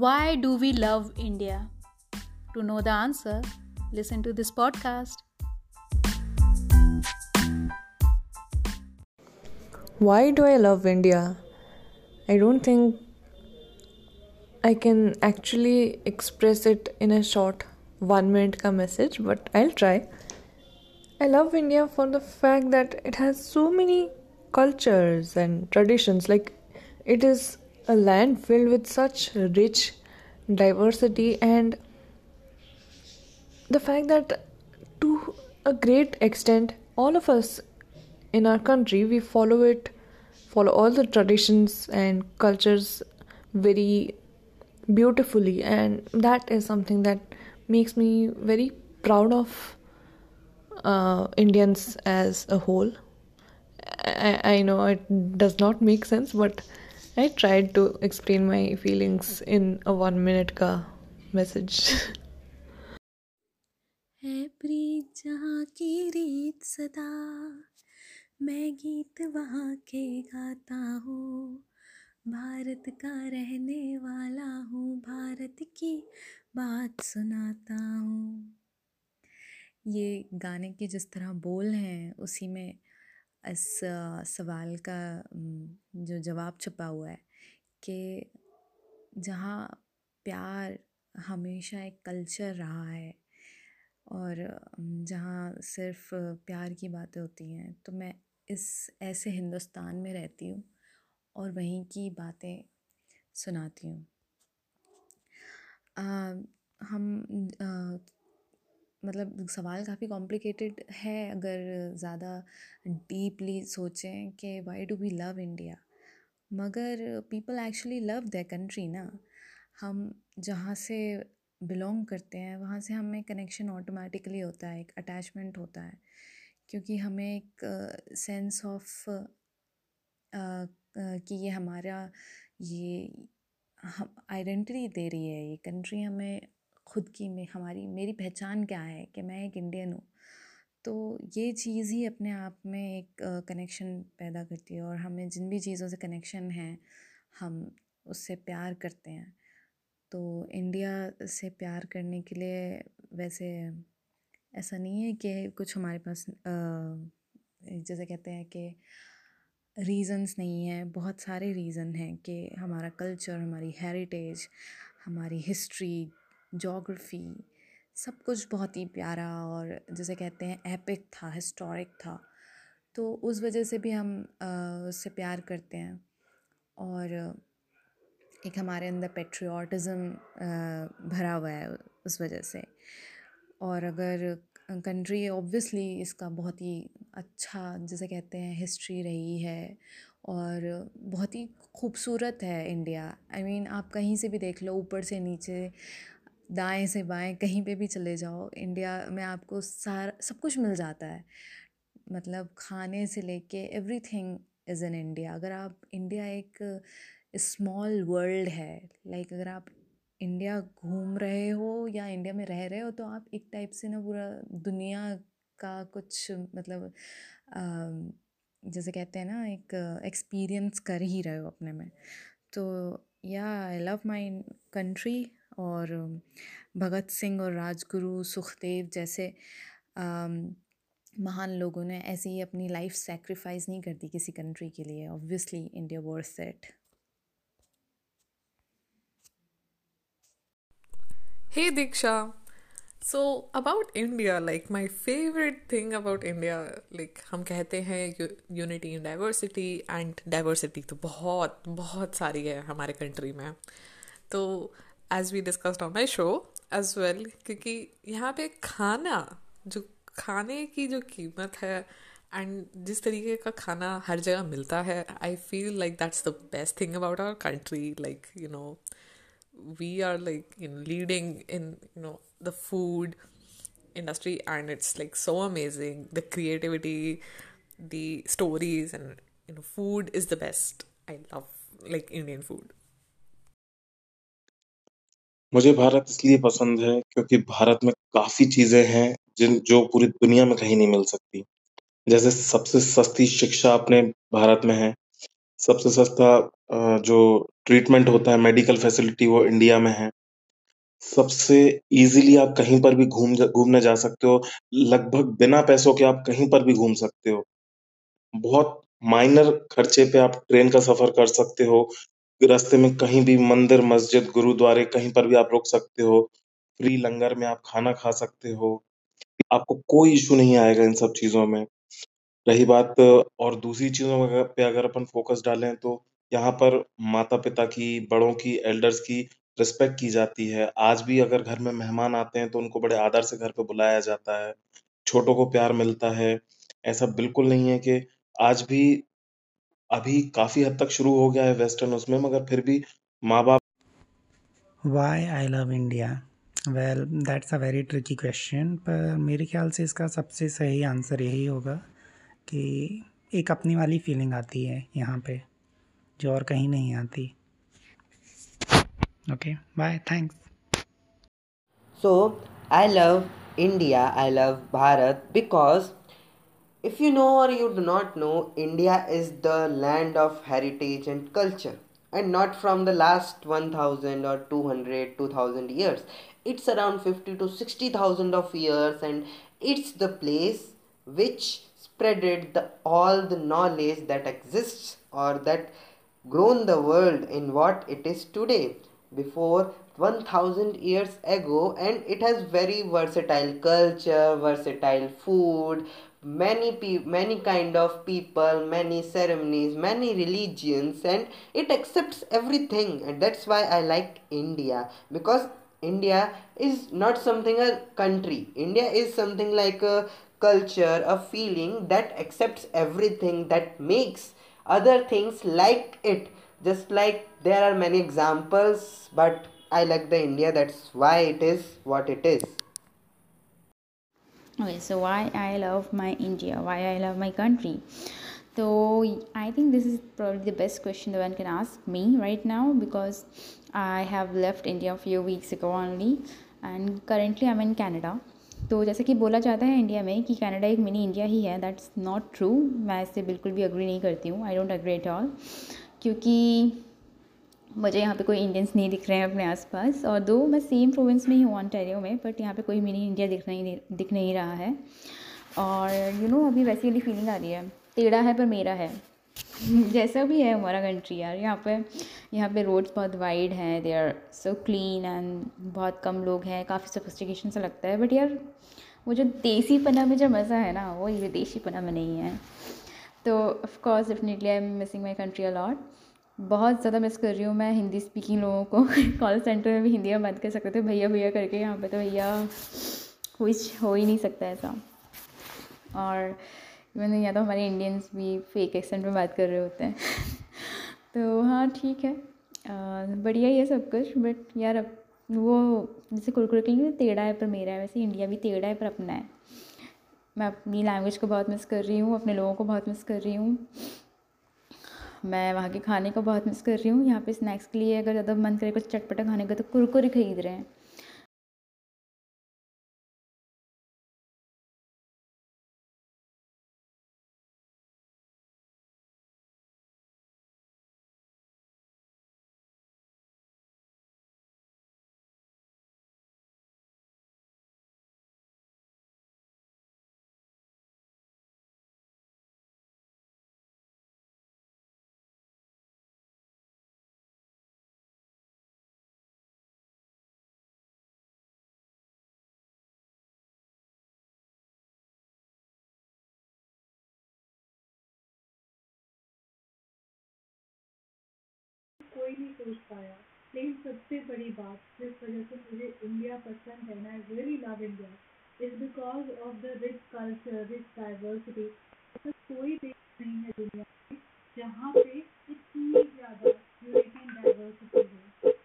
Why do we love India? To know the answer, listen to this podcast. Why do I love India? I don't think I can actually express it in a short one minute ka message, but I'll try. I love India for the fact that it has so many cultures and traditions. Like, it is a land filled with such rich diversity, and the fact that to a great extent, all of us in our country we follow it, follow all the traditions and cultures very beautifully, and that is something that makes me very proud of uh, Indians as a whole. I, I know it does not make sense, but I tried to explain my feelings in a one minute ka message. है प्रीत जहाँ की रीत सदा। मैं गीत वहाँ के गाता हूँ। भारत का रहने वाला हूँ। भारत की बात सुनाता हूँ। ये गाने के जिस तरह बोल हैं, उसी में इस सवाल का जो जवाब छुपा हुआ है कि जहाँ प्यार हमेशा एक कल्चर रहा है और जहाँ सिर्फ़ प्यार की बातें होती हैं तो मैं इस ऐसे हिंदुस्तान में रहती हूँ और वहीं की बातें सुनाती हूँ। हम आ, मतलब सवाल काफ़ी कॉम्प्लिकेटेड है अगर ज़्यादा डीपली सोचें कि why do we love India मगर people actually love the country ना। हम जहाँ से बिलोंग करते हैं, वहाँ से हमें कनेक्शन ऑटोमेटिकली होता है, एक अटैचमेंट होता है। क्योंकि हमें एक सेंस ऑफ़ कि ये हमारा ये, हम आइडेंटिटी दे रही है, ये कंट्री हमें खुद की में, हमारी, मेरी पहचान क्या है कि मैं एक इंडियन हूँ। तो ये चीज़ ही अपने आप में एक कनेक्शन पैदा करती है और हमें जिन भी चीज़ों से कनेक्शन है, हम उससे प्यार करते हैं। तो इंडिया से प्यार करने के लिए वैसे ऐसा नहीं है कि कुछ हमारे पास जैसे कहते हैं कि रीज़न्स नहीं हैं, बहुत सारे रीज़न हैं कि हमारा कल्चर हमारी हेरिटेज हमारी हिस्ट्री जोग्राफ़ी सब कुछ बहुत ही प्यारा और जैसे कहते हैं एपिक था हिस्टोरिक था। तो उस वजह से भी हम उससे प्यार करते हैं। और एक हमारे अंदर पेट्रियाटिज़म भरा हुआ है उस वजह से। और अगर कंट्री ऑब्वियसली इसका बहुत ही अच्छा जैसे कहते हैं हिस्ट्री रही है और बहुत ही खूबसूरत है India I I mean mean, आप कहीं से भी देख लो ऊपर से नीचे दाएँ से बाएँ कहीं पे भी चले जाओ, इंडिया में आपको सारा, सब कुछ मिल जाता है। मतलब खाने से लेके एवरीथिंग इज़ इन इंडिया अगर आप इंडिया एक स्मॉल वर्ल्ड है लाइक अगर आप इंडिया घूम रहे हो या इंडिया में रह रहे हो तो आप एक टाइप से ना पूरा दुनिया का कुछ मतलब जैसे कहते हैं ना, एक एक्सपीरियंस कर ही रहे हो अपने में। तो या आई लव माई कंट्री और भगत सिंह और राजगुरु सुखदेव जैसे महान लोगों ने ऐसे ही अपनी लाइफ सेक्रीफाइस नहीं कर दी किसी कंट्री के लिए obviously India worth it Hey Diksha. So about India, like my favorite thing about India, like हम कहते हैं unity in diversity and diversity तो बहुत बहुत सारी है हमारे कंट्री में तो as we discussed on my show as well क्योंकि यहाँ पे खाना, जो खाने की जो कीमत है एंड जिस तरीके का खाना हर जगह मिलता है I feel like that's the best thing about our country like you know we are like in leading in you know the food industry and it's like so amazing. The creativity, the stories and, you know, food is the best. I love, like, indian food. मुझे भारत इसलिए पसंद है क्योंकि भारत में काफ़ी चीज़ें हैं जिन जो पूरी दुनिया में कहीं नहीं मिल सकती। जैसे सबसे सस्ती शिक्षा अपने भारत में है, सबसे सस्ता जो ट्रीटमेंट होता है मेडिकल फैसिलिटी वो इंडिया में है। सबसे इजीली आप कहीं पर भी घूम घूमने जा सकते हो। लगभग बिना पैसों के आप कहीं पर भी घूम सकते हो। बहुत माइनर खर्चे पे आप ट्रेन का सफ़र कर सकते हो। रास्ते में कहीं भी मंदिर, मस्जिद, गुरुद्वारे कहीं पर भी आप रुक सकते हो। फ्री लंगर में आप खाना खा सकते हो। आपको कोई इशू नहीं आएगा इन सब चीज़ों में। रही बात और दूसरी चीज़ों पे अगर अपन फोकस डालें तो यहाँ पर माता पिता की, बड़ों की एल्डर्स की रिस्पेक्ट की जाती है। आज भी अगर घर में मेहमान आते हैं तो उनको बड़े आदर से घर पे बुलाया जाता है। छोटों को प्यार मिलता है। ऐसा बिल्कुल नहीं है कि आज भी अभी काफ़ी हद तक शुरू हो गया है वेस्टर्न उसमें मगर फिर भी माँ बाप why I love India well that's a very tricky question पर मेरे ख्याल से इसका सबसे सही आंसर यही होगा कि एक अपनी वाली फीलिंग आती है यहाँ पे जो और कहीं नहीं आती। Okay bye thanks so I love India I love Bharat because If you know or you do not know, India is the land of heritage and culture and not from the last 1000 or 200 2000 years. It's around 50 to 60000 of years and it's the place which spreaded the all the knowledge that exists or that grown the world in what it is today. Before 1000 years ago and it has very versatile culture versatile food many pe- many kind of people many ceremonies many religions and it accepts everything. And that's why i like india because india is not something a country. India is something like a culture a feeling that accepts everything that makes other things like it. Just like there are many examples but i like the india that's why it is what it is okay so why i love my india why i love my country so i think this is probably the best question that one can ask me right now because i have left india a few weeks ago only and currently i'm in canada तो जैसे कि बोला जाता है India में कि Canada एक mini India ही है दैट्स नॉट ट्रू मैं इससे बिल्कुल भी अग्री नहीं करती हूँ I don't agree at all क्योंकि मुझे यहाँ पे कोई इंडियंस नहीं दिख रहे हैं अपने आसपास और दो मैं सेम प्रोविंस में ही हूँ ऑनटेरियो में बट यहाँ पे कोई मिनी इंडिया दिख नहीं दिख नहीं रहा है। और यू you नो know, अभी वैसी वाली फीलिंग आ रही है। टेढ़ा है पर मेरा है। जैसा भी है हमारा कंट्री यार। यहाँ पे यहाँ पे रोड्स बहुत वाइड हैं they are so clean and बहुत कम लोग हैं। काफ़ी सोफिस्टिकेशन सा लगता है। बट यार वो जो देसी पना में जो मज़ा है ना वो विदेशी पना में नहीं है। तो of course definitely I am missing my country a lot बहुत ज़्यादा मिस कर रही हूँ मैं हिंदी स्पीकिंग लोगों को। कॉल सेंटर में भी हिंदी में बात कर सकते थे, भैया भैया करके यहाँ पे तो भैया कुछ हो ही नहीं सकता ऐसा। और इवन या तो हमारे इंडियंस भी फेक एक्सेंट में बात कर रहे होते हैं। तो हाँ ठीक है। बढ़िया ही है सब कुछ बट यार अब वो जैसे कुरकुरे के लिए टेढ़ा है पर मेरा है, वैसे इंडिया भी टेढ़ा है पर अपना है। मैं अपनी लैंग्वेज को बहुत मिस कर रही हूँ, अपने लोगों को बहुत मिस कर रही हूँ। मैं वहाँ के खाने को बहुत मिस कर रही हूँ। यहाँ पे स्नैक्स के लिए अगर ज़्यादा मन करे कुछ चटपटा खाने का तो कुरकुरे खरीद रहे हैं। कोई नहीं सोच पाया। लेकिन सबसे बड़ी बात जिस वजह से मुझे इंडिया पसंद है ना I really love India is because of the rich culture rich diversity ऐसा कोई देश नहीं है दुनिया में जहाँ पे इतनी ज़्यादा यूनिटी डाइवर्सिटी है।